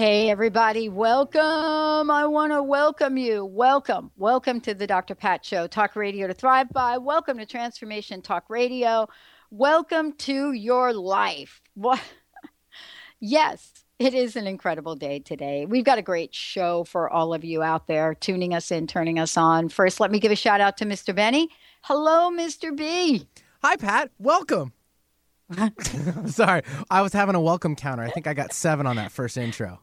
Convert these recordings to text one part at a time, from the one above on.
Hey, everybody, welcome. I want to welcome you. Welcome. Welcome to the Dr. Pat Show, Talk Radio to Thrive By. Welcome to Transformation Talk Radio. Welcome to your life. What? yes, it is an incredible day today. We've got a great show for all of you out there tuning us in, turning us on. First, let me give a shout out to Mr. Benny. Hello, Mr. B. Hi, Pat. Welcome. Sorry, I was having a welcome counter. I think I got seven on that first intro.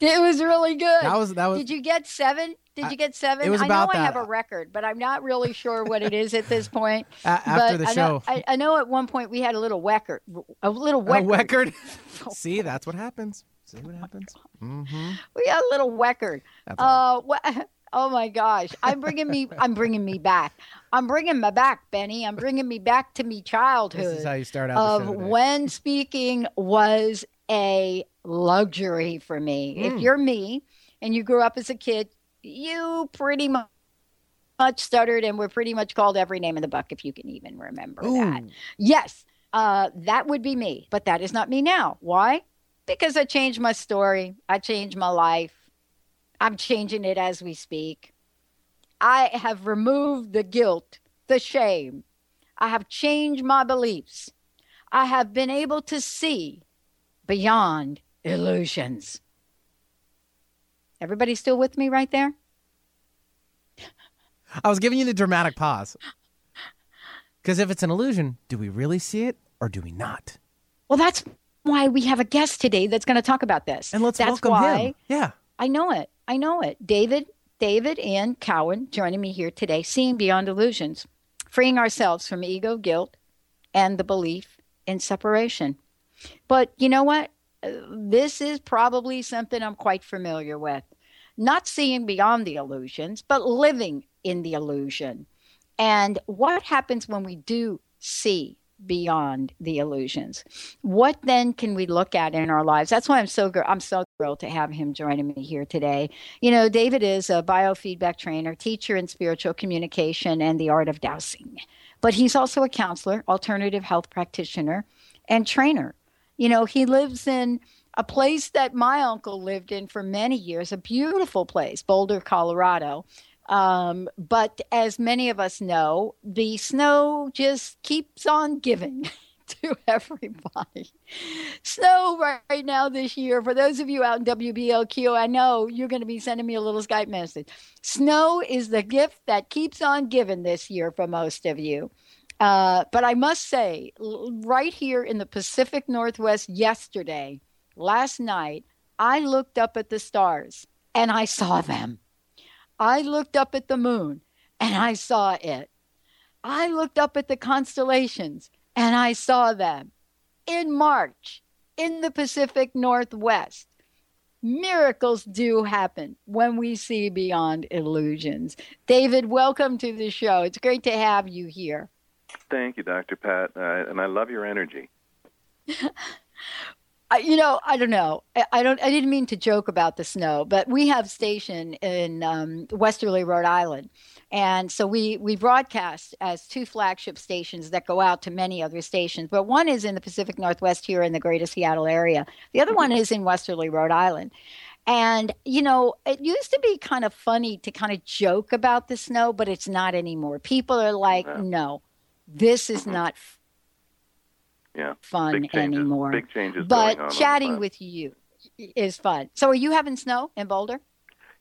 It was really good. That was that was. Did you get seven? Did you get seven? It was I about know I have a record, but I'm not really sure what it is at this point. A- after but the I show. know, I, I know at one point we had a little record, a little A record. See, that's what happens. See what happens. Mm-hmm. We had a little record. Uh, oh my gosh! I'm bringing me. I'm bringing me back. I'm bringing me back, Benny. I'm bringing me back to me childhood. This is how you start out of when speaking was a luxury for me. If Mm. you're me and you grew up as a kid, you pretty mu- much stuttered and were pretty much called every name in the book, if you can even remember that. Yes, uh, that would be me, but that is not me now. Why? Because I changed my story, I changed my life. I'm changing it as we speak. I have removed the guilt, the shame. I have changed my beliefs. I have been able to see beyond illusions. Everybody still with me right there? I was giving you the dramatic pause. Because if it's an illusion, do we really see it or do we not? Well, that's why we have a guest today that's going to talk about this. And let's that's welcome why him. Yeah. I know it. I know it. David, David Ian Cowan joining me here today, seeing beyond illusions, freeing ourselves from ego, guilt, and the belief in separation. But you know what? Uh, This is probably something I'm quite familiar with. Not seeing beyond the illusions, but living in the illusion. And what happens when we do see beyond the illusions? What then can we look at in our lives? That's why I'm so gr- I'm so thrilled to have him joining me here today. You know, David is a biofeedback trainer, teacher in spiritual communication and the art of dowsing. But he's also a counselor, alternative health practitioner, and trainer. You know, he lives in a place that my uncle lived in for many years, a beautiful place, Boulder, Colorado. Um, but as many of us know, the snow just keeps on giving to everybody. Snow right, right now this year, for those of you out in WBLQ, I know you're going to be sending me a little Skype message. Snow is the gift that keeps on giving this year for most of you. Uh, but I must say, right here in the Pacific Northwest yesterday, last night, I looked up at the stars and I saw them. I looked up at the moon and I saw it. I looked up at the constellations and I saw them. In March, in the Pacific Northwest, miracles do happen when we see beyond illusions. David, welcome to the show. It's great to have you here. Thank you, Dr. Pat, uh, and I love your energy. I, you know, I don't know. I, I don't. I didn't mean to joke about the snow, but we have station in um, Westerly, Rhode Island, and so we we broadcast as two flagship stations that go out to many other stations. But one is in the Pacific Northwest here in the Greater Seattle area. The other one is in Westerly, Rhode Island. And you know, it used to be kind of funny to kind of joke about the snow, but it's not anymore. People are like, no, this is not yeah. fun big changes, anymore. Big changes. but chatting with you is fun. So, are you having snow in Boulder?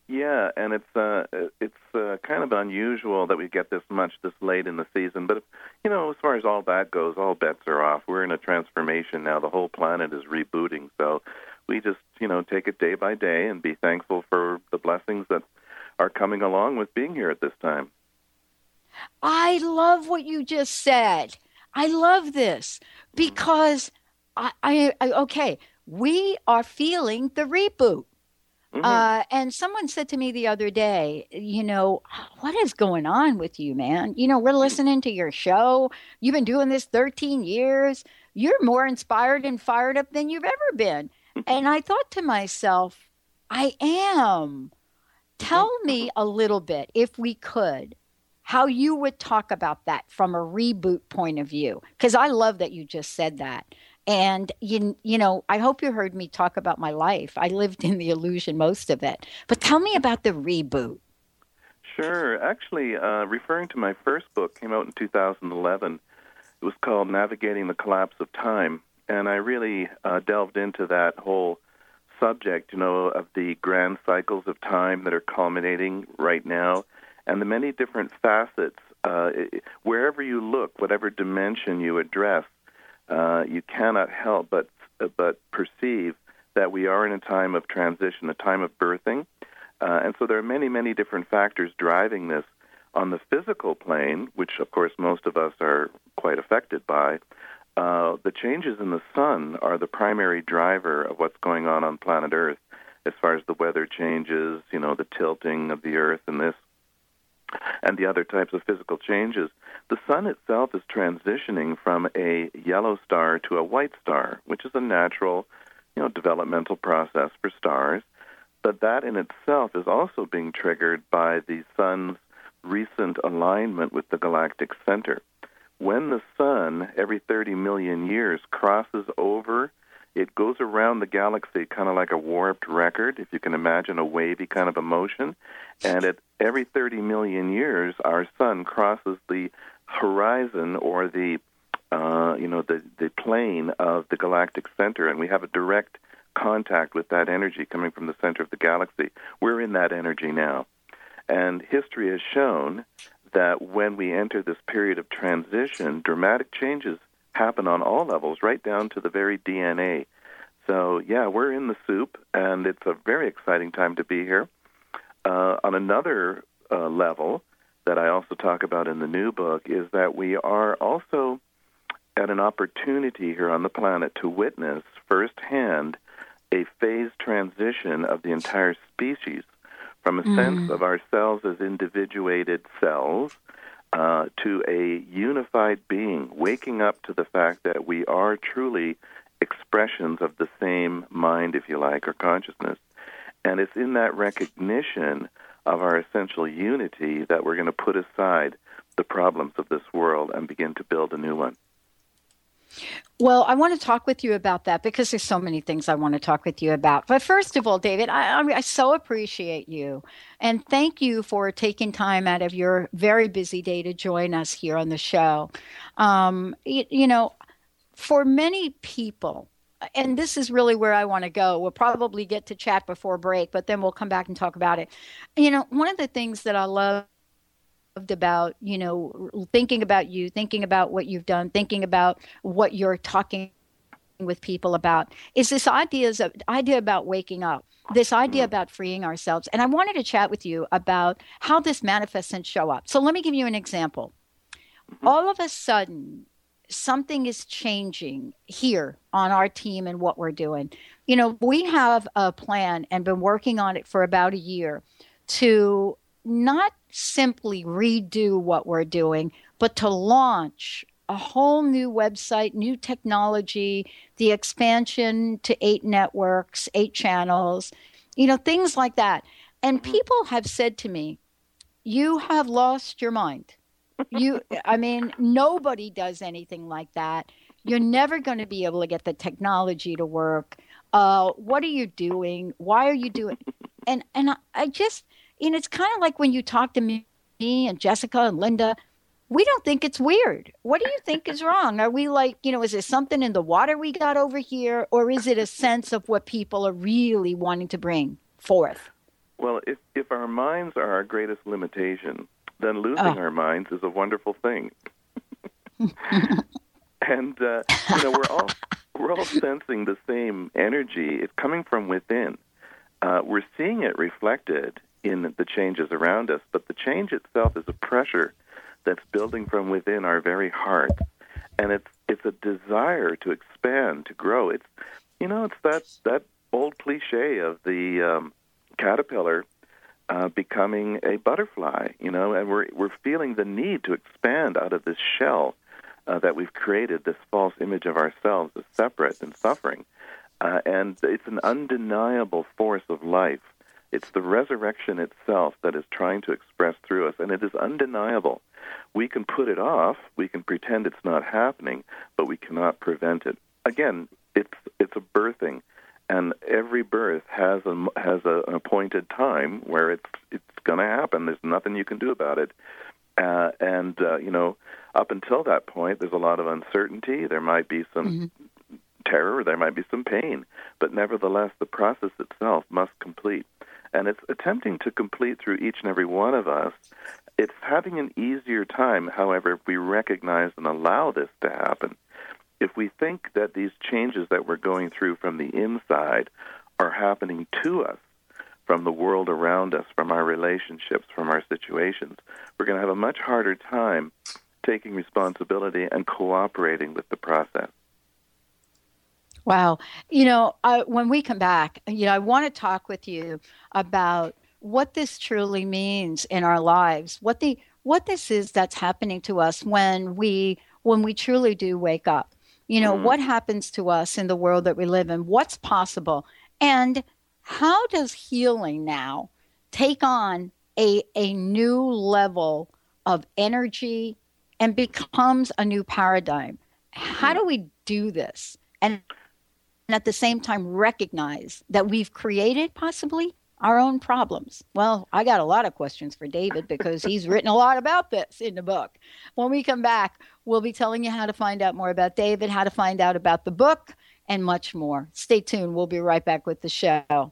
Yeah, and it's uh, it's uh, kind of unusual that we get this much this late in the season. But you know, as far as all that goes, all bets are off. We're in a transformation now. The whole planet is rebooting. So we just you know take it day by day and be thankful for the blessings that are coming along with being here at this time. I love what you just said. I love this because I, I, I okay, we are feeling the reboot. Mhm. Uh, and someone said to me the other day, you know, what is going on with you, man? You know, we're listening to your show. You've been doing this 13 years. You're more inspired and fired up than you've ever been. And I thought to myself, I am. Tell me a little bit, if we could, how you would talk about that from a reboot point of view. Because I love that you just said that. And you, you know, I hope you heard me talk about my life. I lived in the illusion most of it. But tell me about the reboot. Sure. Actually, uh, referring to my first book, came out in 2011. It was called Navigating the Collapse of Time, and I really uh, delved into that whole subject, you know, of the grand cycles of time that are culminating right now, and the many different facets. Uh, wherever you look, whatever dimension you address, uh, you cannot help but but perceive that we are in a time of transition, a time of birthing. Uh, and so there are many, many different factors driving this on the physical plane, which of course most of us are quite affected by. Uh, the changes in the sun are the primary driver of what's going on on planet Earth, as far as the weather changes, you know, the tilting of the Earth and this, and the other types of physical changes. The sun itself is transitioning from a yellow star to a white star, which is a natural, you know, developmental process for stars. But that in itself is also being triggered by the sun's recent alignment with the galactic center. When the sun, every 30 million years, crosses over, it goes around the galaxy kind of like a warped record, if you can imagine a wavy kind of a motion. And at every 30 million years, our sun crosses the horizon or the uh, you know the the plane of the galactic center, and we have a direct contact with that energy coming from the center of the galaxy. We're in that energy now, and history has shown that when we enter this period of transition, dramatic changes happen on all levels, right down to the very DNA. So yeah, we're in the soup, and it's a very exciting time to be here. Uh, on another uh, level that I also talk about in the new book is that we are also at an opportunity here on the planet to witness firsthand a phase transition of the entire species from a sense of ourselves as individuated cells uh, to a unified being, waking up to the fact that we are truly expressions of the same mind, if you like, or consciousness. And it's in that recognition of our essential unity that we're going to put aside the problems of this world and begin to build a new one. Well, I want to talk with you about that because there's so many things I want to talk with you about. But first of all, David, I, I, I so appreciate you and thank you for taking time out of your very busy day to join us here on the show. Um, you, you know, for many people, and this is really where I want to go. We'll probably get to chat before break, but then we'll come back and talk about it. You know, one of the things that I love about you know thinking about you thinking about what you've done thinking about what you're talking with people about. Is this ideas of idea about waking up this idea mm-hmm. about freeing ourselves. And i wanted to chat with you about how this manifests and show up. So let me give you an example. Mm-hmm. All of a sudden something is changing here on our team and what we're doing. You know we have a plan and been working on it for about a year to not simply redo what we're doing, but to launch a whole new website, new technology, the expansion to eight networks, eight channels, you know, things like that. And people have said to me, You have lost your mind. You, I mean, nobody does anything like that. You're never going to be able to get the technology to work. Uh, what are you doing? Why are you doing? And and I, I just, you know, it's kind of like when you talk to me, me and Jessica and Linda, we don't think it's weird. What do you think is wrong? Are we like, you know, is there something in the water we got over here, or is it a sense of what people are really wanting to bring forth? Well, if, if our minds are our greatest limitation, then losing oh. our minds is a wonderful thing. and uh, you know, we're all we're all sensing the same energy. It's coming from within. Uh, we're seeing it reflected in the changes around us, but the change itself is a pressure that's building from within our very heart, and it's it's a desire to expand, to grow. It's you know, it's that that old cliche of the um, caterpillar uh, becoming a butterfly, you know, and we're we're feeling the need to expand out of this shell uh, that we've created, this false image of ourselves as separate and suffering, uh, and it's an undeniable force of life. It's the resurrection itself that is trying to express through us, and it is undeniable. We can put it off, we can pretend it's not happening, but we cannot prevent it. Again, it's it's a birthing and every birth has a has a, an appointed time where it's it's going to happen. There's nothing you can do about it. Uh, and uh, you know, up until that point, there's a lot of uncertainty. There might be some mm-hmm. terror. There might be some pain, but nevertheless, the process itself must complete. And it's attempting to complete through each and every one of us. It's having an easier time, however, if we recognize and allow this to happen if we think that these changes that we're going through from the inside are happening to us from the world around us, from our relationships, from our situations, we're going to have a much harder time taking responsibility and cooperating with the process. Wow. You know, I, when we come back, you know, I want to talk with you about what this truly means in our lives, what the what this is that's happening to us when we when we truly do wake up you know, mm. what happens to us in the world that we live in? What's possible? And how does healing now take on a, a new level of energy and becomes a new paradigm? How mm-hmm. do we do this? And, and at the same time, recognize that we've created possibly our own problems? Well, I got a lot of questions for David because he's written a lot about this in the book. When we come back, we'll be telling you how to find out more about David, how to find out about the book, and much more. Stay tuned. We'll be right back with the show.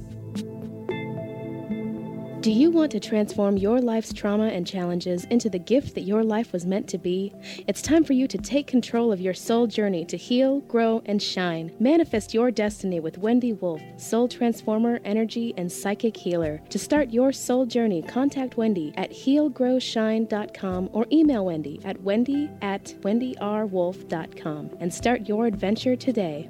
Do you want to transform your life's trauma and challenges into the gift that your life was meant to be? It's time for you to take control of your soul journey to heal, grow, and shine. Manifest your destiny with Wendy Wolf, soul transformer, energy, and psychic healer. To start your soul journey, contact Wendy at healgrowshine.com or email Wendy at wendy at wendyrwolf.com and start your adventure today.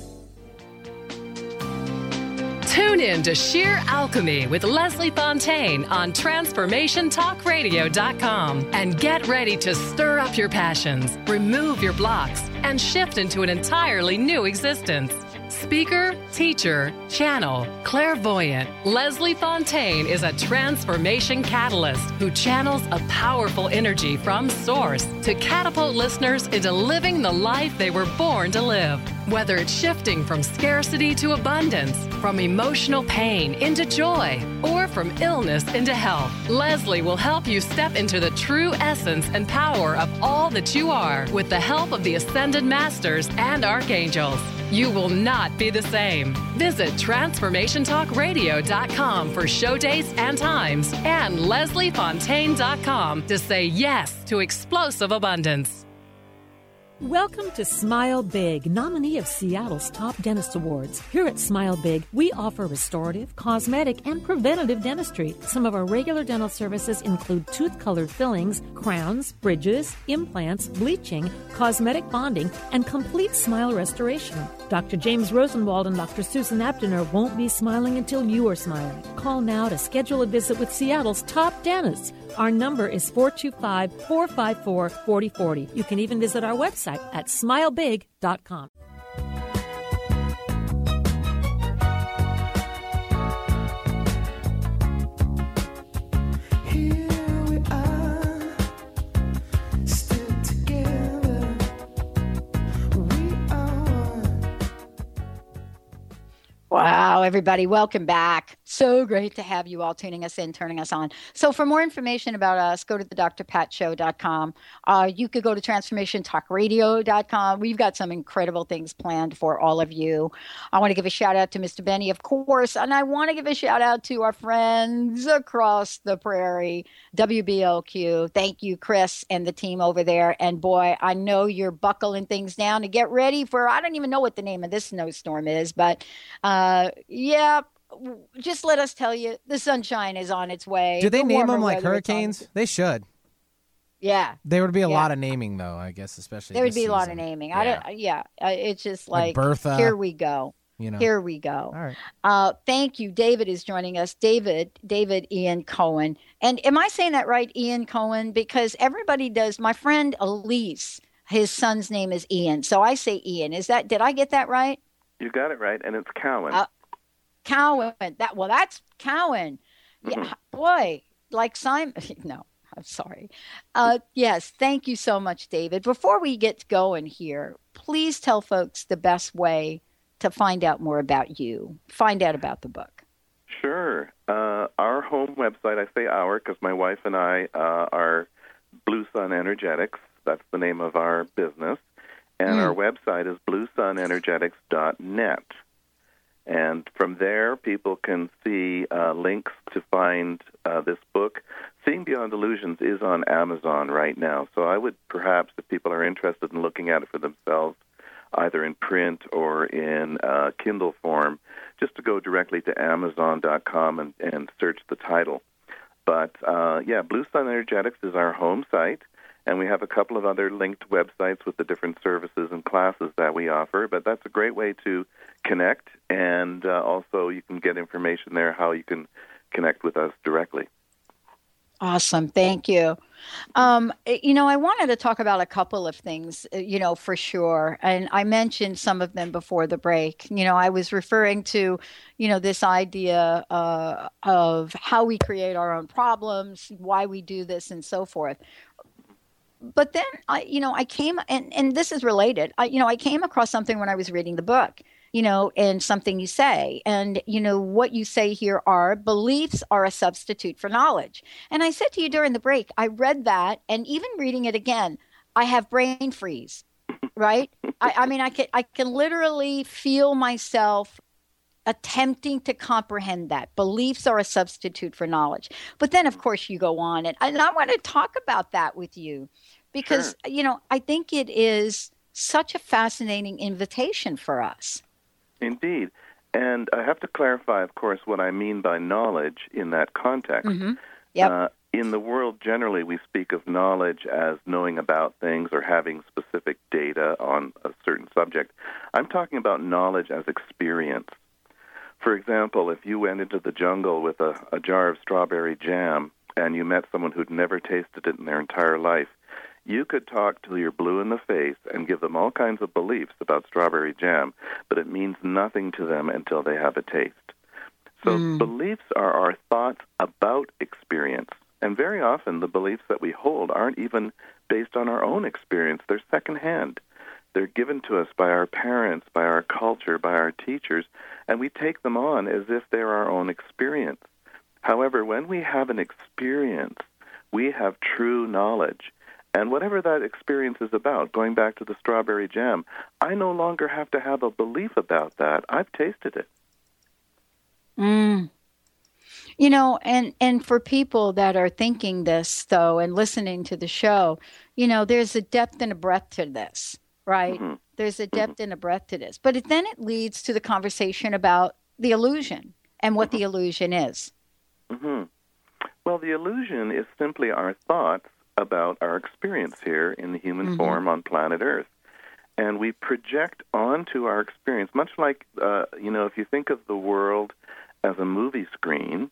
Tune in to Sheer Alchemy with Leslie Fontaine on TransformationTalkRadio.com and get ready to stir up your passions, remove your blocks, and shift into an entirely new existence. Speaker, teacher, channel, clairvoyant, Leslie Fontaine is a transformation catalyst who channels a powerful energy from source to catapult listeners into living the life they were born to live. Whether it's shifting from scarcity to abundance, from emotional pain into joy, or from illness into health, Leslie will help you step into the true essence and power of all that you are with the help of the Ascended Masters and Archangels. You will not be the same. Visit TransformationTalkRadio.com for show dates and times and LeslieFontaine.com to say yes to explosive abundance. Welcome to Smile Big, nominee of Seattle's Top Dentist Awards. Here at Smile Big, we offer restorative, cosmetic, and preventative dentistry. Some of our regular dental services include tooth colored fillings, crowns, bridges, implants, bleaching, cosmetic bonding, and complete smile restoration. Dr. James Rosenwald and Dr. Susan Abdiner won't be smiling until you are smiling. Call now to schedule a visit with Seattle's top dentists. Our number is 425 454 4040. You can even visit our website at smilebig.com. Wow, everybody, welcome back. So great to have you all tuning us in, turning us on. So, for more information about us, go to the drpatshow.com. Uh, you could go to transformationtalkradio.com. We've got some incredible things planned for all of you. I want to give a shout out to Mr. Benny, of course, and I want to give a shout out to our friends across the prairie, WBLQ. Thank you, Chris, and the team over there. And boy, I know you're buckling things down to get ready for, I don't even know what the name of this snowstorm is, but. Uh, yeah, just let us tell you the sunshine is on its way. Do they The name them like weather is hurricanes? They should. Yeah, There would be a Yeah. lot of naming, though. I guess, especially there would this be a lot of season. naming. I don't. Yeah, uh, it's just Like like, Bertha, Here we go. You know. Here we go. All right. Uh, thank you. David is joining us. David, David Ian Cohen. And am I saying that right, Ian Cohen? Because everybody does. My friend Elise, his son's name is Ian, so I say Ian. Is that? Did I get that right? You got it right, and it's Cowan. Uh, Cowan. That well, that's Cowan. Yeah, boy, like Simon. No, I'm sorry. Uh, yes, thank you so much, David. Before we get going here, please tell folks the best way to find out more about you, find out about the book. Sure. Uh, our home website, I say our because my wife and I uh, are Blue Sun Energetics. That's the name of our business. And Mm. our website is bluesunenergetics.net. And from there, people can see uh, links to find uh, this book. Seeing Beyond Illusions is on Amazon right now. So I would perhaps, if people are interested in looking at it for themselves, either in print or in uh, Kindle form, just to go directly to Amazon.com and, and search the title. But uh, yeah, Blue Sun Energetics is our home site, and we have a couple of other linked websites with the different services and classes that we offer. But that's a great way to connect, and uh, also you can get information there how you can connect with us directly. Awesome. Thank you. Um, eh, you know, I wanted to talk about a couple of things, eh, you know, for sure. And I mentioned some of them before the break. You know, I was referring to, you know, this idea uh, of how we create our own problems, why we do this, and so forth. But then I, you know, I came and and this is related. I, you know, I came across something when I was reading the book you know, and something you say. And, you know, what you say here are beliefs are a substitute for knowledge. And I said to you during the break, I read that, and even reading it again, I have brain freeze, right? I, I mean, I can, I can literally feel myself attempting to comprehend that beliefs are a substitute for knowledge but then of course you go on and, and i want to talk about that with you because you know i think it is such a fascinating invitation for us Indeed. And I have to clarify, of course, what I mean by knowledge in that context. Mhm. Yep. Uh, in the world, generally, we speak of knowledge as knowing about things or having specific data on a certain subject. I'm talking about knowledge as experience. For example, if you went into the jungle with a, a jar of strawberry jam and you met someone who'd never tasted it in their entire life, You could talk till you're blue in the face and give them all kinds of beliefs about strawberry jam, but it means nothing to them until they have a taste. So mm. beliefs are our thoughts about experience. And very often the beliefs that we hold aren't even based on our own experience, they're secondhand. They're given to us by our parents, by our culture, by our teachers, and we take them on as if they're our own experience. However, when we have an experience, we have true knowledge. And whatever that experience is about, going back to the strawberry jam, I no longer have to have a belief about that. I've tasted it. Mm. You know, and and for people that are thinking this though and listening to the show, you know, there's a depth and a breadth to this right? Mm-hmm. There's a depth mm-hmm. and a breadth to this. But it, then it leads to the conversation about the illusion and what mm-hmm. the illusion is. Mm-hmm. Well, the illusion is simply our thoughts about our experience here in the human mm-hmm. form on planet Earth. And we project onto our experience, much like, uh, you know, if you think of the world as a movie screen,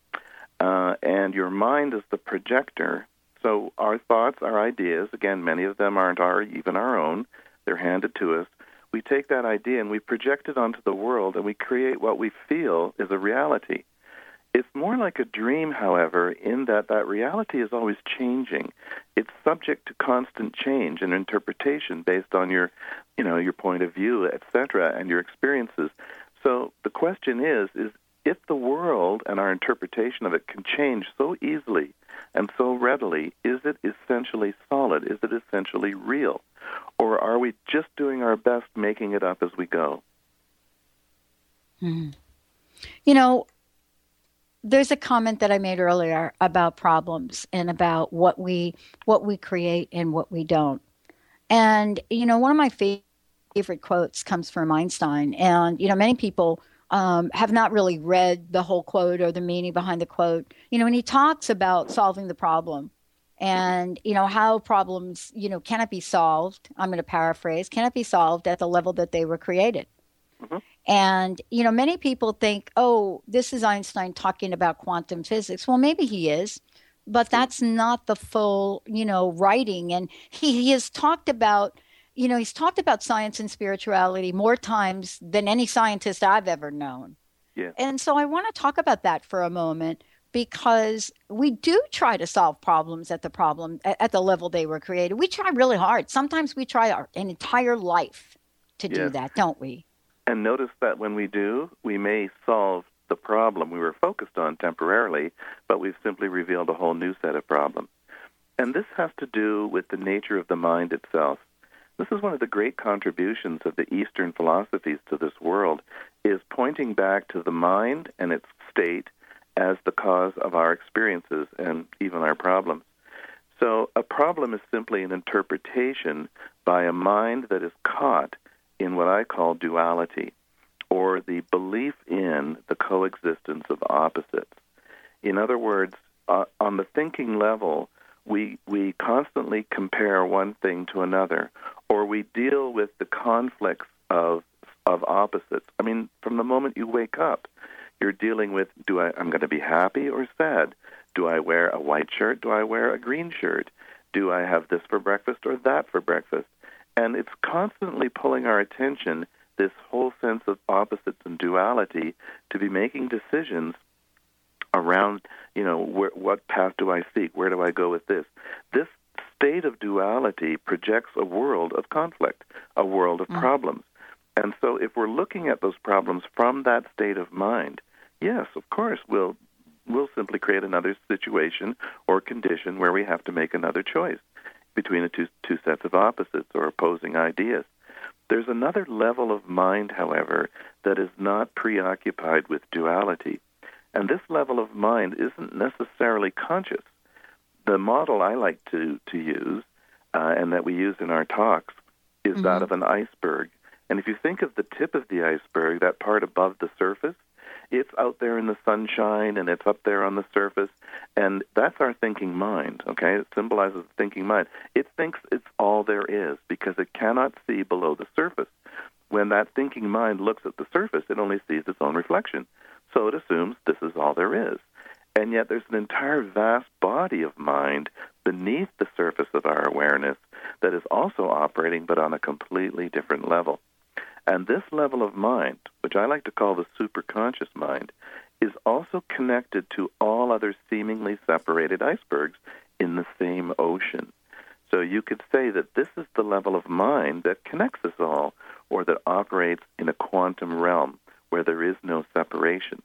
uh, and your mind is the projector. So our thoughts, our ideas, again, many of them aren't our even our own, they're handed to us. We take that idea and we project it onto the world and we create what we feel is a reality. It's more like a dream, however, in that that reality is always changing. It's subject to constant change and interpretation based on your, you know, your point of view, etc., and your experiences. So the question is, is if the world and our interpretation of it can change so easily and so readily, is it essentially solid? Is it essentially real? Or are we just doing our best making it up as we go? Hmm. You know, there's a comment that I made earlier about problems and about what we what we create and what we don't. And you know, one of my favorite quotes comes from Einstein, and you know, many people um, have not really read the whole quote or the meaning behind the quote. You know, when he talks about solving the problem and, you know, how problems, you know, cannot be solved, I'm going to paraphrase, cannot be solved at the level that they were created. Mm-hmm. And, you know, many people think, oh, this is Einstein talking about quantum physics. Well, maybe he is, but that's not the full, you know, writing. And he, he has talked about you know, he's talked about science and spirituality more times than any scientist I've ever known. Yeah. And so I want to talk about that for a moment because we do try to solve problems at the problem at the level they were created. We try really hard. Sometimes we try our an entire life to do that, don't we? And notice that when we do, we may solve the problem we were focused on temporarily, but we've simply revealed a whole new set of problems. And this has to do with the nature of the mind itself. This is one of the great contributions of the Eastern philosophies to this world is pointing back to the mind and its state as the cause of our experiences and even our problems. So a problem is simply an interpretation by a mind that is caught in what I call duality or the belief in the coexistence of opposites. In other words, uh, on the thinking level, we we constantly compare one thing to another, or we deal with the conflicts of of opposites. I mean, from the moment you wake up, you're dealing with do I I'm going to be happy or sad? Do I wear a white shirt? Do I wear a green shirt? Do I have this for breakfast or that for breakfast? And it's constantly pulling our attention this whole sense of opposites and duality to be making decisions around, you know, where, what path do I seek? Where do I go with this? This state of duality projects a world of conflict, a world of mm. problems. And so if we're looking at those problems from that state of mind, yes, of course, we'll we'll simply create another situation or condition where we have to make another choice between the two two sets of opposites or opposing ideas. There's another level of mind, however, that is not preoccupied with duality. And this level of mind isn't necessarily conscious. The model I like to, to use, uh, and that we use in our talks, is mm-hmm. that of an iceberg. And if you think of the tip of the iceberg, that part above the surface, it's out there in the sunshine and it's up there on the surface. And that's our thinking mind, okay? It symbolizes the thinking mind. It thinks it's all there is because it cannot see below the surface. When that thinking mind looks at the surface, it only sees its own reflection. So it assumes this is all there is. And yet there's an entire vast body of mind beneath the surface of our awareness that is also operating, but on a completely different level. And this level of mind, which I like to call the superconscious mind, is also connected to all other seemingly separated icebergs in the same ocean. So you could say that this is the level of mind that connects us all, or that operates in a quantum realm where there is no separation.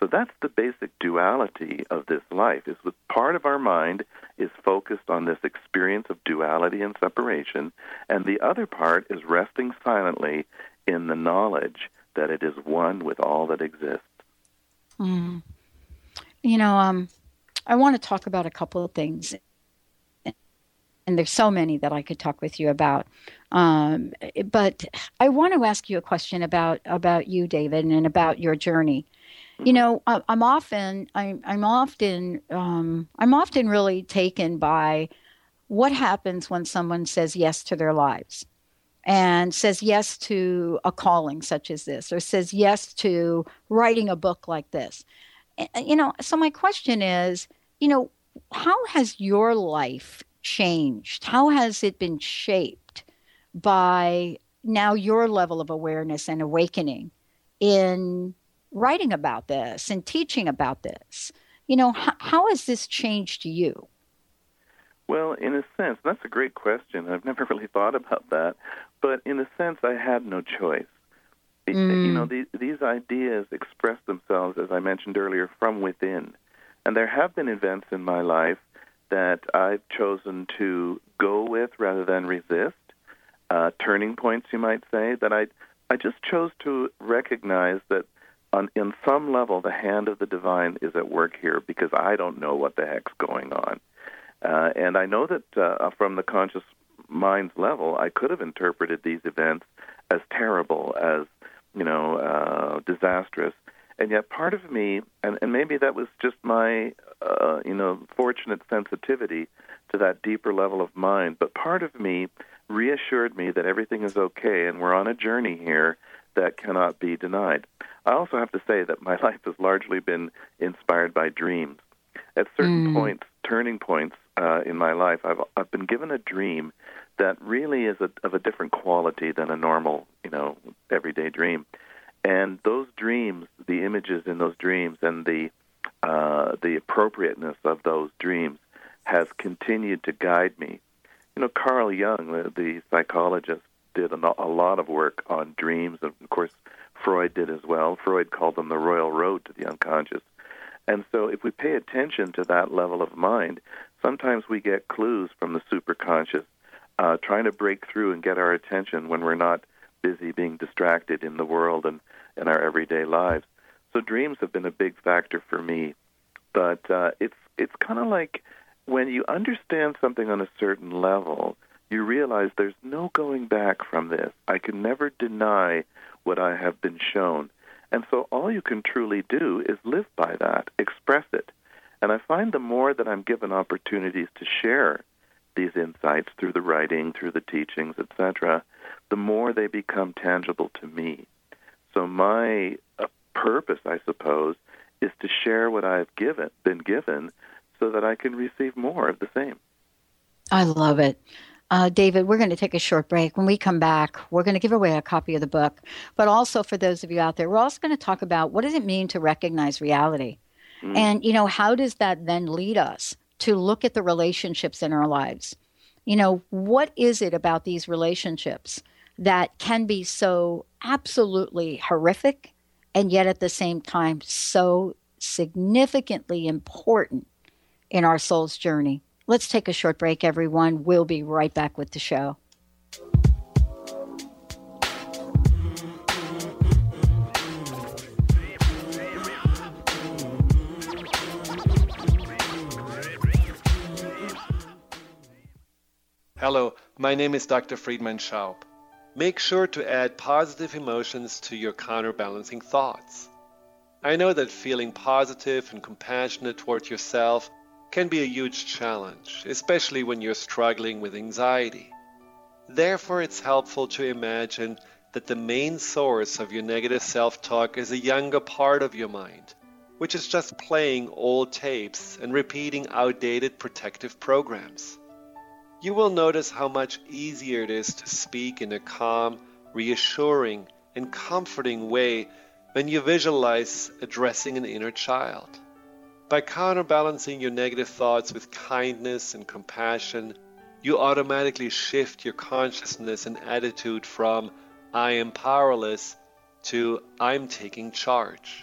So that's the basic duality of this life. Is that part of our mind is focused on this experience of duality and separation, and the other part is resting silently in the knowledge that it is one with all that exists. Mm. You know, um, I want to talk about a couple of things, and there's so many that I could talk with you about. Um, but I want to ask you a question about about you, David, and about your journey. You know, I'm often I'm I'm often um, I'm often really taken by what happens when someone says yes to their lives and says yes to a calling such as this or says yes to writing a book like this. You know, so my question is, you know, how has your life changed? How has it been shaped by now your level of awareness and awakening in writing about this and teaching about this. You know, how, how has this changed you? Well, in a sense, that's a great question. I've never really thought about that. But in a sense, I had no choice. Mm. You know, these, these ideas express themselves, as I mentioned earlier, from within. And there have been events in my life that I've chosen to go with rather than resist. Uh, turning points, you might say, that I I just chose to recognize that on in some level the hand of the divine is at work here because I don't know what the heck's going on. Uh, and I know that uh, from the conscious mind's level, I could have interpreted these events as terrible, as you know, uh, disastrous. And yet, part of me, and, and maybe that was just my, uh, you know, fortunate sensitivity to that deeper level of mind. But part of me reassured me that everything is okay, and we're on a journey here that cannot be denied. I also have to say that my life has largely been inspired by dreams. At certain mm. points, turning points uh, in my life, I've I've been given a dream that really is a, of a different quality than a normal, you know, everyday dream. And those dreams, the images in those dreams, and the uh, the appropriateness of those dreams has continued to guide me. You know, Carl Jung, the, the psychologist, did a, a lot of work on dreams, and of course, Freud did as well. Freud called them the royal road to the unconscious. And so, if we pay attention to that level of mind, sometimes we get clues from the superconscious uh, trying to break through and get our attention when we're not busy being distracted in the world and in our everyday lives. So, dreams have been a big factor for me. But uh, it's it's kind of like when you understand something on a certain level, you realize there's no going back from this. I can never deny what I have been shown. And so all you can truly do is live by that, express it. And I find the more that I'm given opportunities to share these insights through the writing, through the teachings, etc., the more they become tangible to me. So my uh, purpose, I suppose, is to share what I've given, been given, so that I can receive more of the same. I love it. Uh, David, we're going to take a short break. When we come back, we're going to give away a copy of the book. But also, for those of you out there, we're also going to talk about what does it mean to recognize reality, mm. and you know how does that then lead us to look at the relationships in our lives. You know, what is it about these relationships that can be so absolutely horrific, and yet at the same time so significantly important in our soul's journey? Let's take a short break, everyone. We'll be right back with the show. Hello, my name is Dr. Friedemann Schaub. Make sure to add positive emotions to your counterbalancing thoughts. I know that feeling positive and compassionate toward yourself can be a huge challenge, especially when you're struggling with anxiety. Therefore, it's helpful to imagine that the main source of your negative self talk is a younger part of your mind, which is just playing old tapes and repeating outdated protective programs. You will notice how much easier it is to speak in a calm, reassuring, and comforting way when you visualize addressing an inner child. By counterbalancing your negative thoughts with kindness and compassion, you automatically shift your consciousness and attitude from I am powerless to I'm taking charge.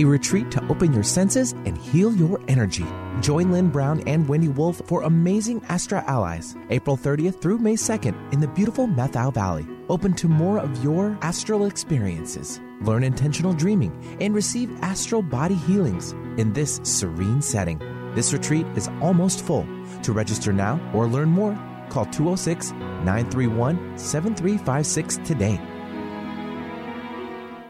A retreat to open your senses and heal your energy. Join Lynn Brown and Wendy Wolf for Amazing Astra Allies, April 30th through May 2nd in the beautiful Methow Valley. Open to more of your astral experiences. Learn intentional dreaming and receive astral body healings in this serene setting. This retreat is almost full. To register now or learn more, call 206 931 7356 today.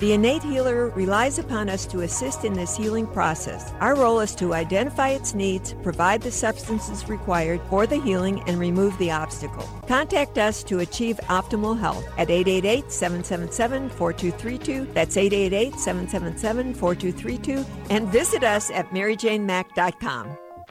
The innate healer relies upon us to assist in this healing process. Our role is to identify its needs, provide the substances required for the healing, and remove the obstacle. Contact us to achieve optimal health at 888 777 4232. That's 888 777 4232. And visit us at maryjanemack.com.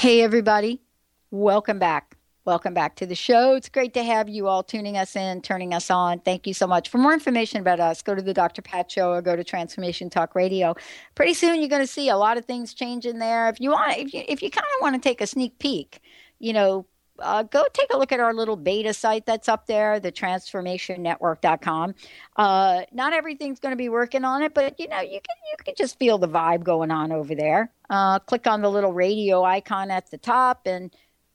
Hey, everybody. Welcome back. Welcome back to the show. It's great to have you all tuning us in, turning us on. Thank you so much. For more information about us, go to the Dr. Pat Show or go to Transformation Talk Radio. Pretty soon, you're going to see a lot of things change in there. If you want, if you if you kind of want to take a sneak peek, you know, uh, go take a look at our little beta site that's up there, the transformationnetwork.com. Uh, not everything's going to be working on it, but you know, you can you can just feel the vibe going on over there. Uh, click on the little radio icon at the top and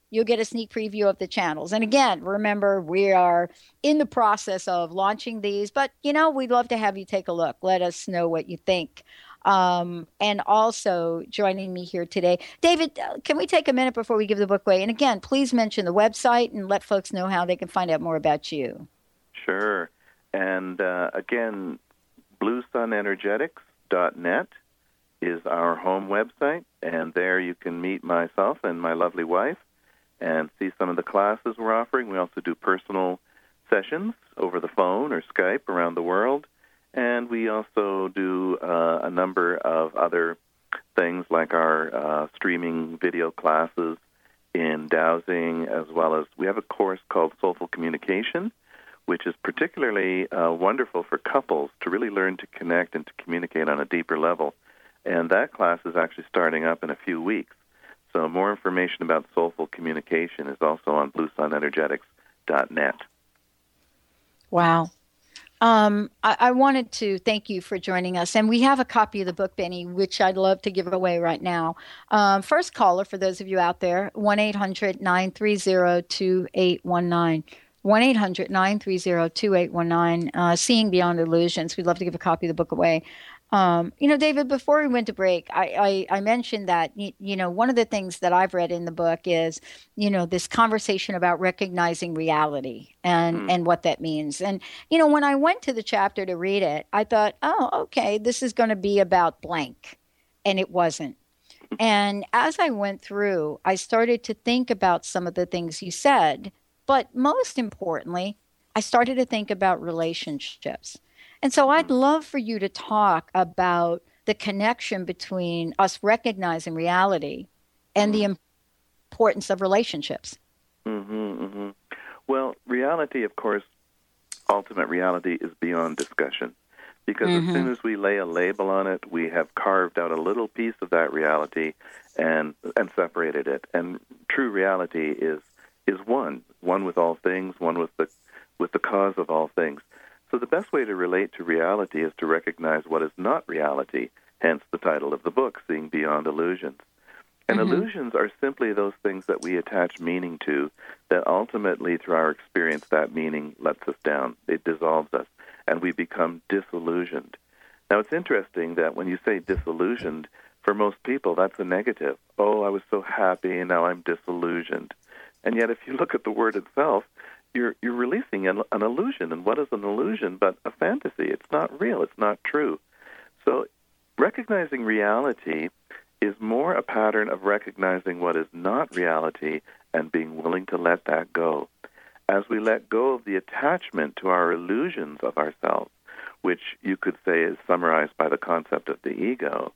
you'll get a sneak preview of the channels. And again, remember, we are in the process of launching these, but you know, we'd love to have you take a look. Let us know what you think. Um, and also joining me here today, David. Uh, can we take a minute before we give the book away? And again, please mention the website and let folks know how they can find out more about you. Sure. And uh, again, bluesunenergetics.net is our home website, and there you can meet myself and my lovely wife and see some of the classes we're offering. We also do personal sessions over the phone or Skype around the world, and we also do uh, a number of other things like our uh, streaming video classes in dowsing, as well as we have a course called Soulful Communication, which is particularly uh, wonderful for couples to really learn to connect and to communicate on a deeper level. And that class is actually starting up in a few weeks. So more information about soulful communication is also on bluesunenergetics.net. Wow. Um, I, I, wanted to thank you for joining us. And we have a copy of the book, Benny, which I'd love to give away right now. Um, first caller, for those of you out there, 1 800 930 2819. 1 800 930 2819. Uh, Seeing Beyond Illusions. We'd love to give a copy of the book away. Um, you know, David, before we went to break, I, I, I mentioned that, you, you, know, one of the things that I've read in the book is, you know, this conversation about recognizing reality and, mm. and what that means. And, you know, when I went to the chapter to read it, I thought, oh, okay, this is going to be about blank. And it wasn't. And as I went through, I started to think about some of the things you said. But most importantly, I started to think about relationships and so I'd love for you to talk about the connection between us recognizing reality and the importance of relationships. Mm-hmm, mm-hmm. Well, reality, of course, ultimate reality is beyond discussion. Because Mm-hmm. as soon as we lay a label on it, we have carved out a little piece of that reality and and separated it. And true reality is is one, one with all things, one with the with the cause of all things. So the best way to relate to reality is to recognize what is not reality, hence the title of the book, Seeing Beyond Illusions. And Mhm. illusions are simply those things that we attach meaning to that ultimately, through our experience, that meaning lets us down. It dissolves us, and we become disillusioned. Now, it's interesting that when you say disillusioned, for most people, that's a negative. Oh, I was so happy, and now I'm disillusioned. And yet, if you look at the word itself, you're you're releasing an, an illusion. And what is an illusion but a fantasy? It's not real. It's not true. So, recognizing reality is more a pattern of recognizing what is not reality and being willing to let that go. As we let go of the attachment to our illusions of ourselves, which you could say is summarized by the concept of the ego,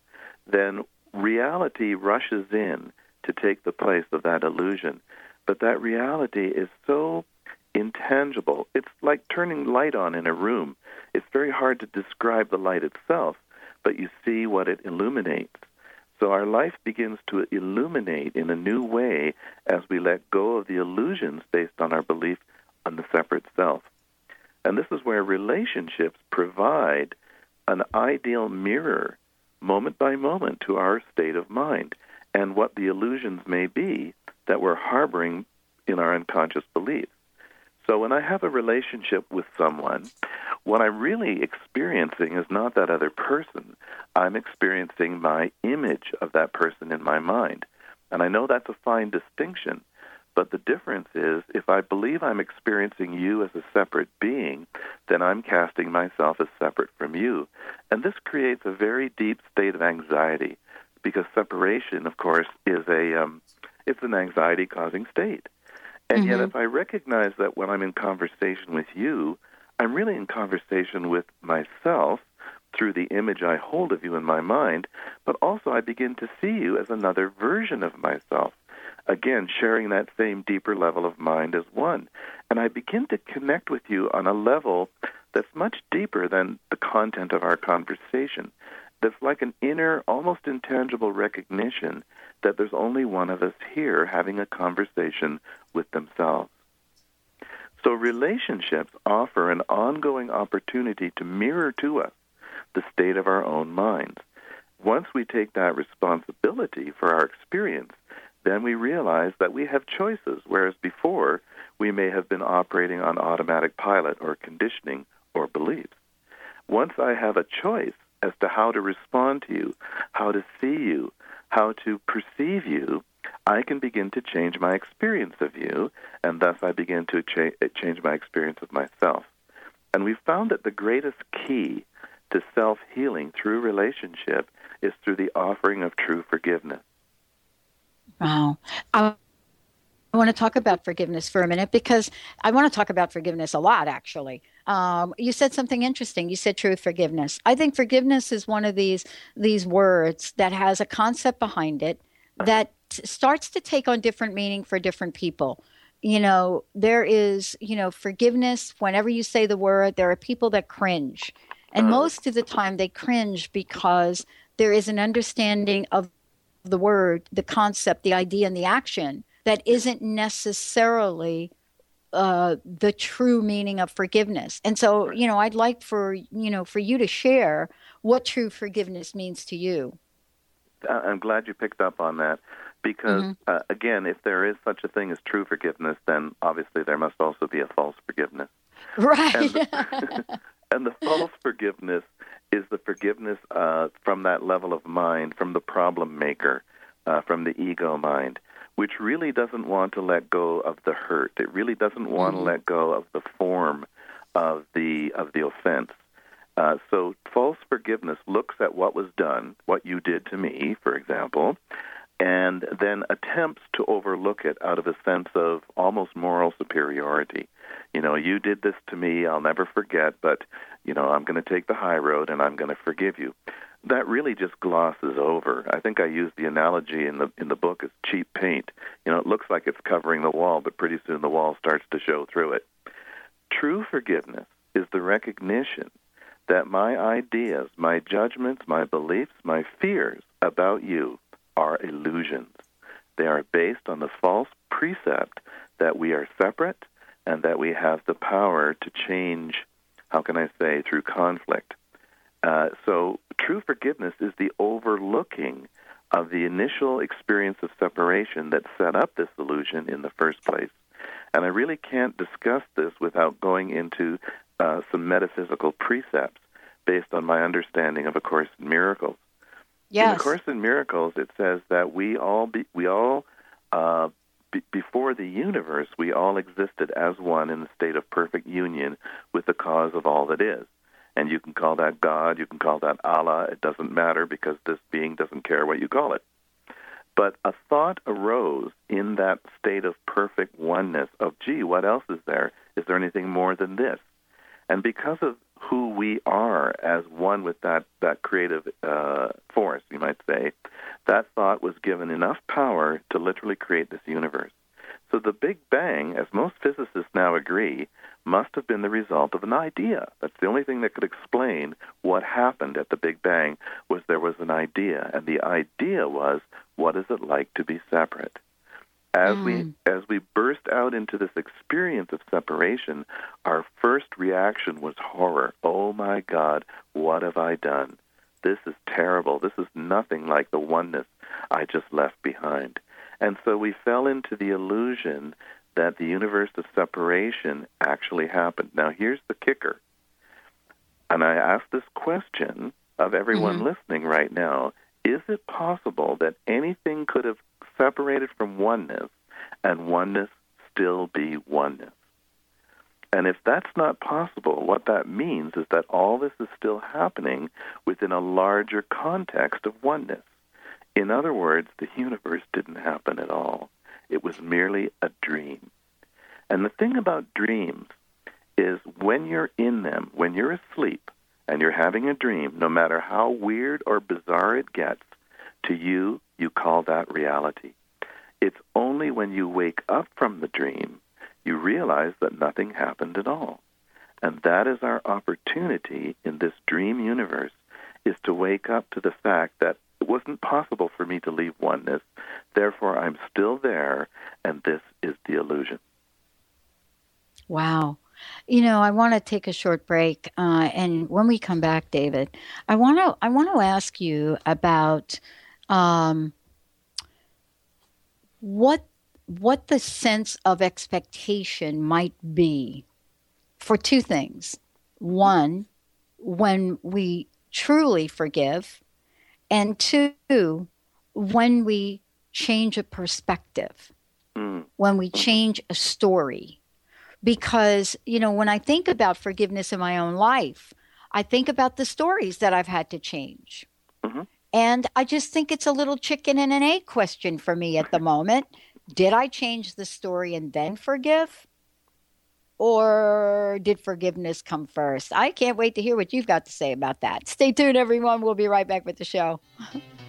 then reality rushes in to take the place of that illusion. But that reality is so intangible. It's like turning light on in a room. It's very hard to describe the light itself, but you see what it illuminates. So our life begins to illuminate in a new way as we let go of the illusions based on our belief on the separate self. And this is where relationships provide an ideal mirror, moment by moment, to our state of mind and what the illusions may be that we're harboring in our unconscious beliefs. So when I have a relationship with someone, what I'm really experiencing is not that other person. I'm experiencing my image of that person in my mind. And I know that's a fine distinction. But the difference is if I believe I'm experiencing you as a separate being, then I'm casting myself as separate from you. And this creates a very deep state of anxiety because separation, of course, is a um, it's an anxiety causing state. And yet, Mhm. if I recognize that when I'm in conversation with you, I'm really in conversation with myself through the image I hold of you in my mind, but also I begin to see you as another version of myself. Again, sharing that same deeper level of mind as one. And I begin to connect with you on a level that's much deeper than the content of our conversation. That's like an inner, almost intangible recognition that there's only one of us here having a conversation with themselves. So relationships offer an ongoing opportunity to mirror to us the state of our own minds. Once we take that responsibility for our experience, then we realize that we have choices, whereas before we may have been operating on automatic pilot or conditioning or beliefs. Once I have a choice as to how to respond to you, how to see you, how to perceive you, I can begin to change my experience of you, and thus I begin to cha- change my experience of myself. And we've found that the greatest key to self healing through relationship is through the offering of true forgiveness. Wow. I want to talk about forgiveness for a minute because I want to talk about forgiveness a lot, actually. Um, you said something interesting. You said true forgiveness. I think forgiveness is one of these these words that has a concept behind it that t- starts to take on different meaning for different people. You know, there is, you know, forgiveness. Whenever you say the word, there are people that cringe. And most of the time they cringe because there is an understanding of the word, the concept, the idea, and the action that isn't necessarily uh, the true meaning of forgiveness. And so, you know, I'd like for you know for you to share what true forgiveness means to you. I'm glad you picked up on that because, uh, again, if there is such a thing as true forgiveness, then obviously there must also be a false forgiveness. Right. And the, and the false forgiveness is the forgiveness uh, from that level of mind, from the problem maker, uh, from the ego mind, which really doesn't want to let go of the hurt. It really doesn't want to let go of the form of the of the offense. Uh, so false forgiveness looks at what was done, what you did to me, for example, and then attempts to overlook it out of a sense of almost moral superiority. You know, you did this to me, I'll never forget, but, you know, I'm going to take the high road and I'm going to forgive you. That really just glosses over. I think I used the analogy in the in the book as cheap paint. You know, it looks like it's covering the wall, but pretty soon the wall starts to show through it. True forgiveness is the recognition that my ideas, my judgments, my beliefs, my fears about you are illusions. They are based on the false precept that we are separate and that we have the power to change, how can I say, through conflict. Uh, so true forgiveness is the overlooking of the initial experience of separation that set up this illusion in the first place. And I really can't discuss this without going into uh, some metaphysical precepts based on my understanding of A Course in Miracles. Yes. In A Course in Miracles, it says that we all be, we all uh, be, before the universe, we all existed as one in the state of perfect union with the cause of all that is. And you can call that God, you can call that Allah, it doesn't matter because this being doesn't care what you call it. But a thought arose in that state of perfect oneness of, gee, what else is there? Is there anything more than this? And because of who we are as one with that, that creative uh, force, you might say, that thought was given enough power to literally create this universe. So the Big Bang, as most physicists now agree, must have been the result of an idea. That's the only thing that could explain what happened at the Big Bang was there was an idea, and the idea was what is it like to be separate? As mm. we as we burst out into this experience of separation, our first reaction was horror. Oh my God, what have I done? This is terrible. This is nothing like the oneness I just left behind. And so we fell into the illusion that the universe of separation actually happened. Now, here's the kicker. And I ask this question of everyone mm-hmm. listening right now Is it possible that anything could have separated from oneness and oneness still be oneness? And if that's not possible, what that means is that all this is still happening within a larger context of oneness. In other words, the universe didn't happen at all. It was merely a dream. And the thing about dreams is when you're in them, when you're asleep and you're having a dream, no matter how weird or bizarre it gets, to you, you call that reality. It's only when you wake up from the dream you realize that nothing happened at all. And that is our opportunity in this dream universe is to wake up to the fact that it wasn't possible for me to leave oneness. Therefore, I'm still there, and this is the illusion. Wow. You know, I want to take a short break, uh, and when we come back, David, I want to I want to ask you about um, what what the sense of expectation might be for two things. One, when we truly forgive, and two, when we change a perspective, mm. when we change a story. Because, you know, when I think about forgiveness in my own life, I think about the stories that I've had to change. Mm-hmm. And I just think it's a little chicken and an egg question for me at the moment. Did I change the story and then forgive? Or did forgiveness come first? I can't wait to hear what you've got to say about that. Stay tuned, everyone. We'll be right back with the show.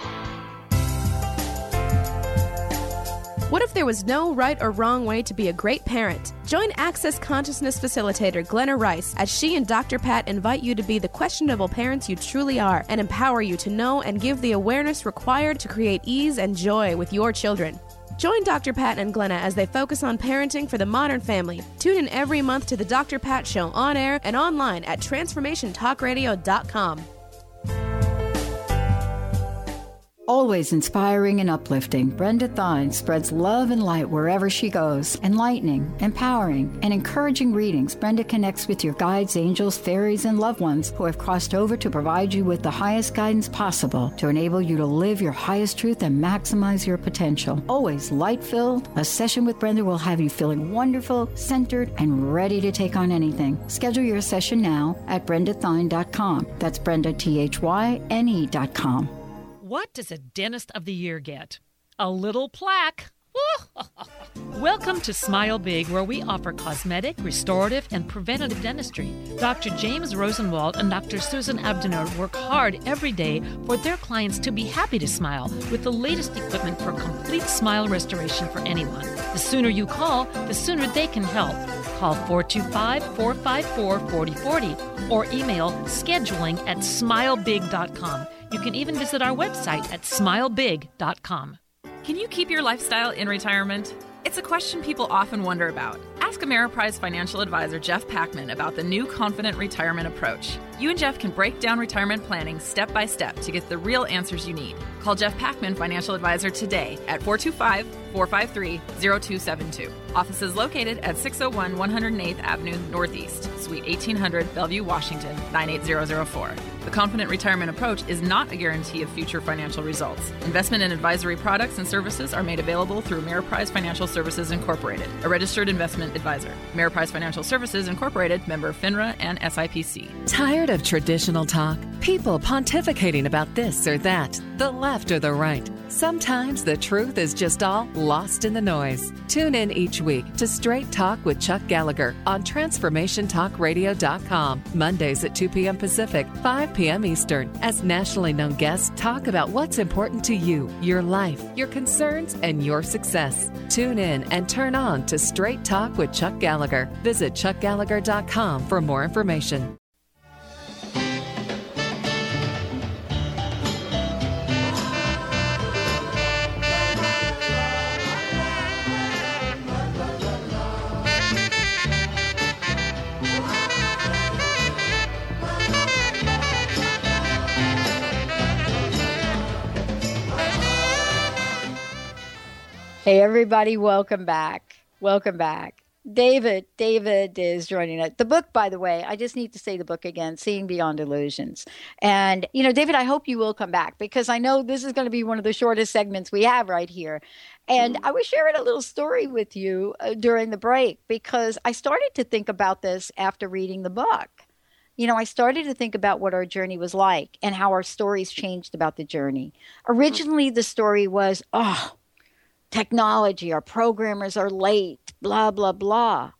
What if there was no right or wrong way to be a great parent? Join Access Consciousness Facilitator Glenna Rice as she and Dr. Pat invite you to be the questionable parents you truly are and empower you to know and give the awareness required to create ease and joy with your children. Join Dr. Pat and Glenna as they focus on parenting for the modern family. Tune in every month to the Dr. Pat Show on air and online at transformationtalkradio.com. Always inspiring and uplifting, Brenda Thyne spreads love and light wherever she goes. Enlightening, empowering, and encouraging readings, Brenda connects with your guides, angels, fairies, and loved ones who have crossed over to provide you with the highest guidance possible to enable you to live your highest truth and maximize your potential. Always light filled, a session with Brenda will have you feeling wonderful, centered, and ready to take on anything. Schedule your session now at brendathine.com. That's Brenda, T H Y N E.com. What does a dentist of the year get? A little plaque. Welcome to Smile Big, where we offer cosmetic, restorative, and preventative dentistry. Dr. James Rosenwald and Dr. Susan Abdiner work hard every day for their clients to be happy to smile with the latest equipment for complete smile restoration for anyone. The sooner you call, the sooner they can help. Call 425 454 4040 or email scheduling at smilebig.com. You can even visit our website at smilebig.com. Can you keep your lifestyle in retirement? It's a question people often wonder about. Ask Ameriprise financial advisor Jeff Packman about the new Confident Retirement Approach. You and Jeff can break down retirement planning step by step to get the real answers you need. Call Jeff Packman, financial advisor, today at 425 453 0272. Office is located at 601 108th Avenue Northeast, Suite 1800, Bellevue, Washington 98004. The Confident Retirement Approach is not a guarantee of future financial results. Investment and advisory products and services are made available through Ameriprise Financial Services Incorporated, a registered investment advisor. Ameriprise Financial Services Incorporated, member FINRA and SIPC. Tired of traditional talk? People pontificating about this or that, the left or the right. Sometimes the truth is just all lost in the noise. Tune in each week to Straight Talk with Chuck Gallagher on TransformationTalkRadio.com, Mondays at 2 p.m. Pacific, 5 p.m. Eastern, as nationally known guests talk about what's important to you, your life, your concerns, and your success. Tune in and turn on to Straight Talk with Chuck Gallagher. Visit ChuckGallagher.com for more information. Hey, everybody, welcome back. Welcome back. David, David is joining us. The book, by the way, I just need to say the book again, Seeing Beyond Illusions. And, you know, David, I hope you will come back because I know this is going to be one of the shortest segments we have right here. And I was sharing a little story with you uh, during the break because I started to think about this after reading the book. You know, I started to think about what our journey was like and how our stories changed about the journey. Originally, the story was, oh, technology, our programmers are late, blah, blah, blah.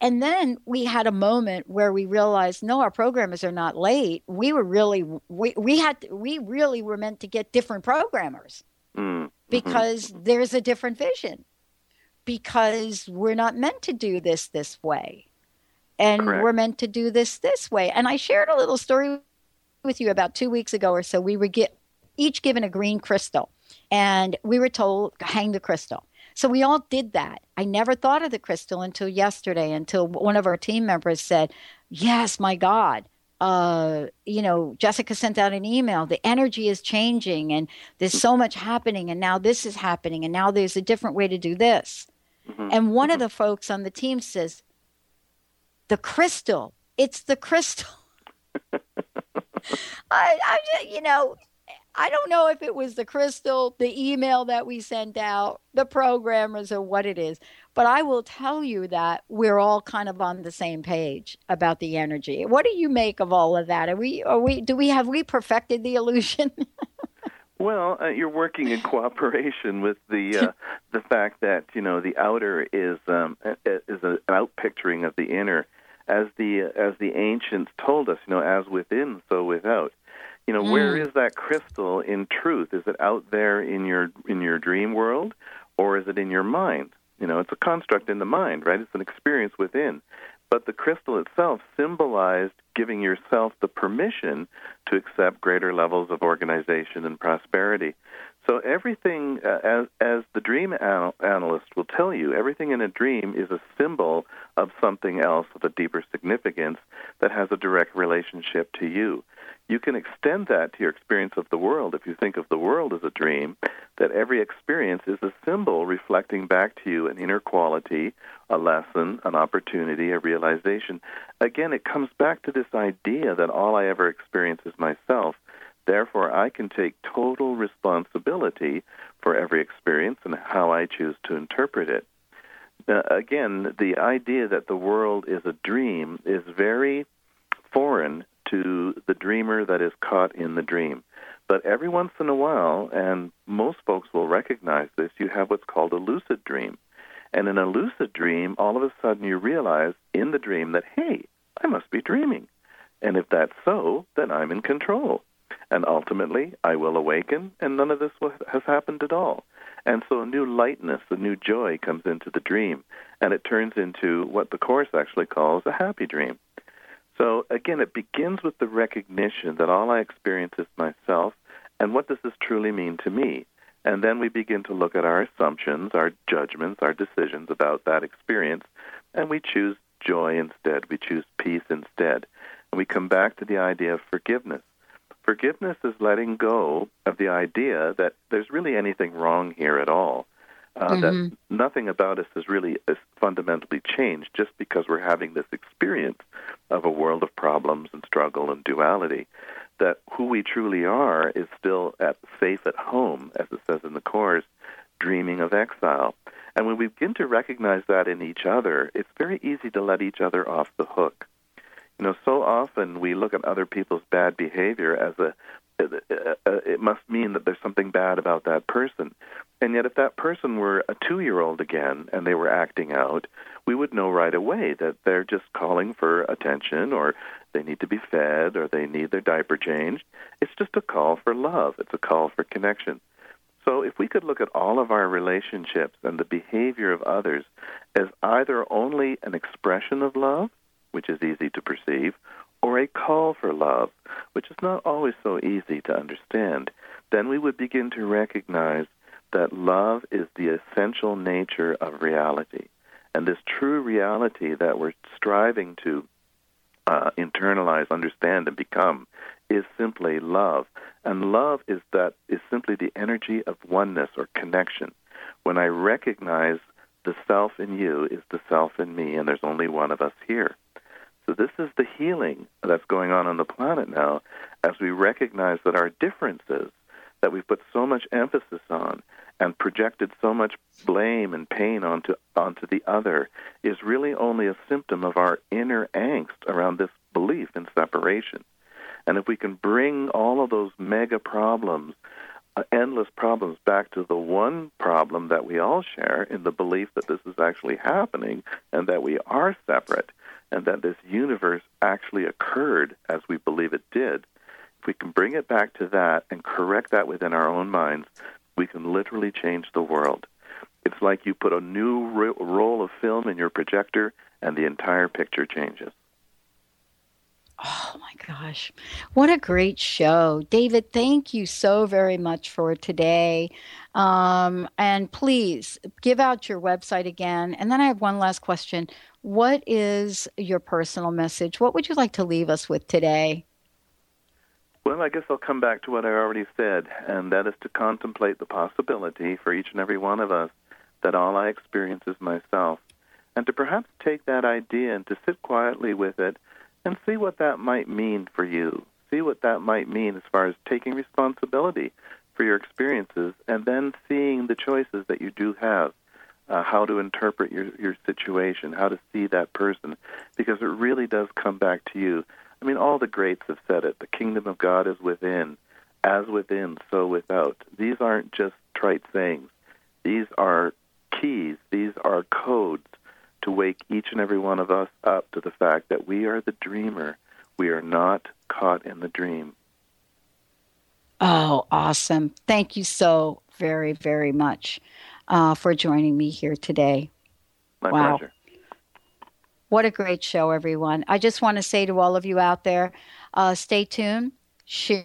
And then we had a moment where we realized, no, our programmers are not late. We were really, we, we had, to, we really were meant to get different programmers Mm. because there's a different vision. Because we're not meant to do this this way. And Correct. we're meant to do this this way. And I shared a little story with you about two weeks ago or so. We were get, each given a green crystal and we were told hang the crystal so we all did that i never thought of the crystal until yesterday until one of our team members said yes my god uh, you know, Jessica sent out an email. The energy is changing, and there's so much happening, and now this is happening, and now there's a different way to do this. And one of the folks on the team says, "The crystal. It's the crystal." I, I, you know, I don't know if it was the crystal, the email that we sent out, the programmers, or what it is, but I will tell you that we're all kind of on the same page about the energy. What do you make of all of that? Are we, are we, do we have we perfected the illusion? Well, uh, you're working in cooperation with the uh, the fact that you know the outer is um, is an outpicturing of the inner, as the as the ancients told us. You know, as within, so without. You know, where Mm. is that crystal in truth? Is it out there in your in your dream world, or is it in your mind? You know, it's a construct in the mind, right? It's an experience within. But the crystal itself symbolized giving yourself the permission to accept greater levels of organization and prosperity. So everything, uh, as as the dream anal- analyst will tell you, everything in a dream is a symbol of something else of a deeper significance that has a direct relationship to you. You can extend that to your experience of the world if you think of the world as a dream, that every experience is a symbol reflecting back to you an inner quality, a lesson, an opportunity, a realization. Again, it comes back to this idea that all I ever experience is myself. Therefore, I can take total responsibility for every experience and how I choose to interpret it. Again, the idea that the world is a dream is very foreign to the dreamer that is caught in the dream. But every once in a while, and most folks will recognize this, you have what's called a lucid dream. And in a lucid dream, all of a sudden you realize in the dream that, hey, I must be dreaming. And if that's so, then I'm in control. And ultimately, I will awaken, and none of this has happened at all. And so a new lightness, a new joy comes into the dream, and it turns into what the Course actually calls a happy dream. So again, it begins with the recognition that all I experience is myself, and what does this truly mean to me? And then we begin to look at our assumptions, our judgments, our decisions about that experience, and we choose joy instead. We choose peace instead. And we come back to the idea of forgiveness. Forgiveness is letting go of the idea that there's really anything wrong here at all uh, mm-hmm. that nothing about us has really fundamentally changed just because we're having this experience of a world of problems and struggle and duality. That who we truly are is still at safe at home, as it says in the Course, dreaming of exile. And when we begin to recognize that in each other, it's very easy to let each other off the hook. You know, so often we look at other people's bad behavior as a Uh, uh, it must mean that there's something bad about that person. And yet, if that person were a two year old again and they were acting out, we would know right away that they're just calling for attention or they need to be fed or they need their diaper changed. It's just a call for love, it's a call for connection. So, if we could look at all of our relationships and the behavior of others as either only an expression of love, which is easy to perceive, or a call for love, which is not always so easy to understand, then we would begin to recognize that love is the essential nature of reality. And this true reality that we're striving to uh, internalize, understand, and become is simply love. And love is that is simply the energy of oneness or connection. When I recognize the self in you is the self in me, and there's only one of us here. So this is the healing that's going on on the planet now as we recognize that our differences that we've put so much emphasis on and projected so much blame and pain onto onto the other is really only a symptom of our inner angst around this belief in separation. And if we can bring all of those mega problems, uh, endless problems, back to the one problem that we all share in the belief that this is actually happening and that we are separate and that this universe actually occurred as we believe it did, if we can bring it back to that and correct that within our own minds, we can literally change the world. It's like you put a new ro- roll of film in your projector and the entire picture changes. Oh my gosh. What a great show. David, thank you so very much for today. Um, and please give out your website again. And then I have one last question. What is your personal message? What would you like to leave us with today? Well, I guess I'll come back to what I already said, and that is to contemplate the possibility for each and every one of us that all I experience is myself, and to perhaps take that idea and to sit quietly with it and see what that might mean for you. See what that might mean as far as taking responsibility for your experiences and then seeing the choices that you do have. Uh, how to interpret your, your situation, how to see that person, because it really does come back to you. I mean, all the greats have said it. The kingdom of God is within. As within, so without. These aren't just trite sayings. These are keys. These are codes to wake each and every one of us up to the fact that we are the dreamer. We are not caught in the dream. Oh, awesome. Thank you so very, very much uh, for joining me here today. My wow. pleasure. What a great show, everyone. I just want to say to all of you out there uh, stay tuned, share.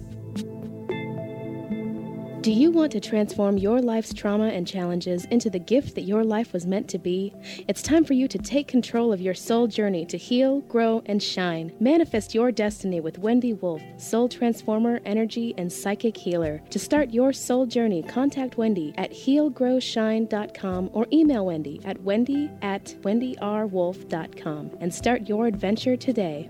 Do you want to transform your life's trauma and challenges into the gift that your life was meant to be? It's time for you to take control of your soul journey to heal, grow, and shine. Manifest your destiny with Wendy Wolf, soul transformer, energy, and psychic healer. To start your soul journey, contact Wendy at healgrowshine.com or email Wendy at wendy at wendyrwolf.com and start your adventure today.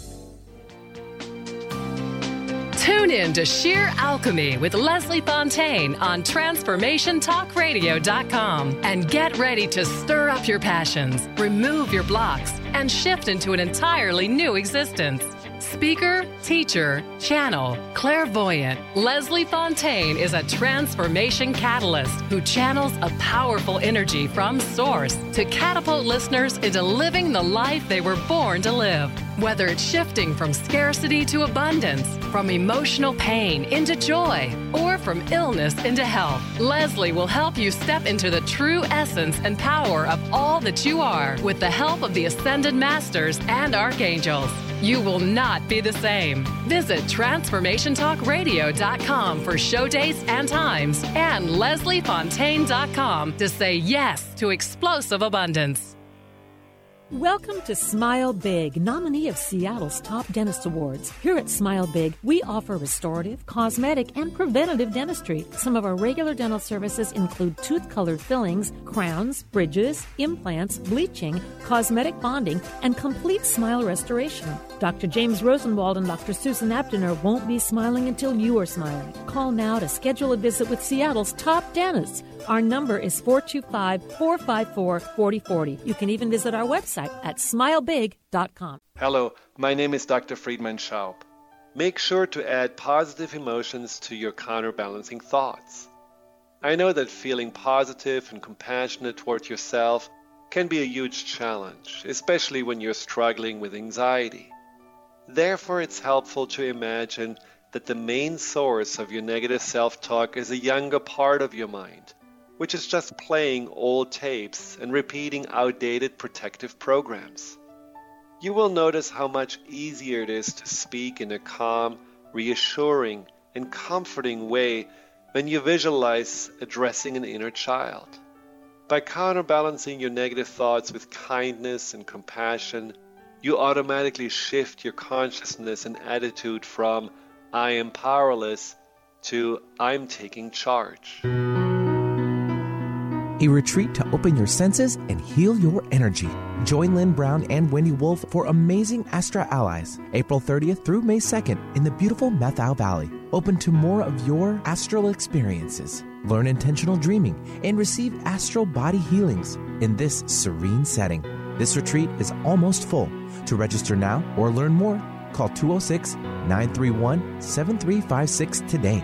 Tune in to Sheer Alchemy with Leslie Fontaine on TransformationTalkRadio.com and get ready to stir up your passions, remove your blocks, and shift into an entirely new existence. Speaker, teacher, channel, clairvoyant, Leslie Fontaine is a transformation catalyst who channels a powerful energy from source to catapult listeners into living the life they were born to live. Whether it's shifting from scarcity to abundance, from emotional pain into joy, or from illness into health, Leslie will help you step into the true essence and power of all that you are with the help of the Ascended Masters and Archangels. You will not be the same. Visit TransformationTalkRadio.com for show dates and times and LeslieFontaine.com to say yes to explosive abundance. Welcome to Smile Big, nominee of Seattle's Top Dentist Awards. Here at Smile Big, we offer restorative, cosmetic, and preventative dentistry. Some of our regular dental services include tooth colored fillings, crowns, bridges, implants, bleaching, cosmetic bonding, and complete smile restoration. Dr. James Rosenwald and Dr. Susan Aptener won't be smiling until you are smiling. Call now to schedule a visit with Seattle's top dentists. Our number is 425 454 4040. You can even visit our website at smilebig.com. Hello, my name is Dr. Friedemann Schaub. Make sure to add positive emotions to your counterbalancing thoughts. I know that feeling positive and compassionate toward yourself can be a huge challenge, especially when you're struggling with anxiety. Therefore, it's helpful to imagine that the main source of your negative self talk is a younger part of your mind which is just playing old tapes and repeating outdated protective programs. You will notice how much easier it is to speak in a calm, reassuring, and comforting way when you visualize addressing an inner child. By counterbalancing your negative thoughts with kindness and compassion, you automatically shift your consciousness and attitude from I am powerless to I'm taking charge a retreat to open your senses and heal your energy. Join Lynn Brown and Wendy Wolf for Amazing Astra Allies, April 30th through May 2nd in the beautiful Methow Valley. Open to more of your astral experiences. Learn intentional dreaming and receive astral body healings in this serene setting. This retreat is almost full. To register now or learn more, call 206 931 7356 today.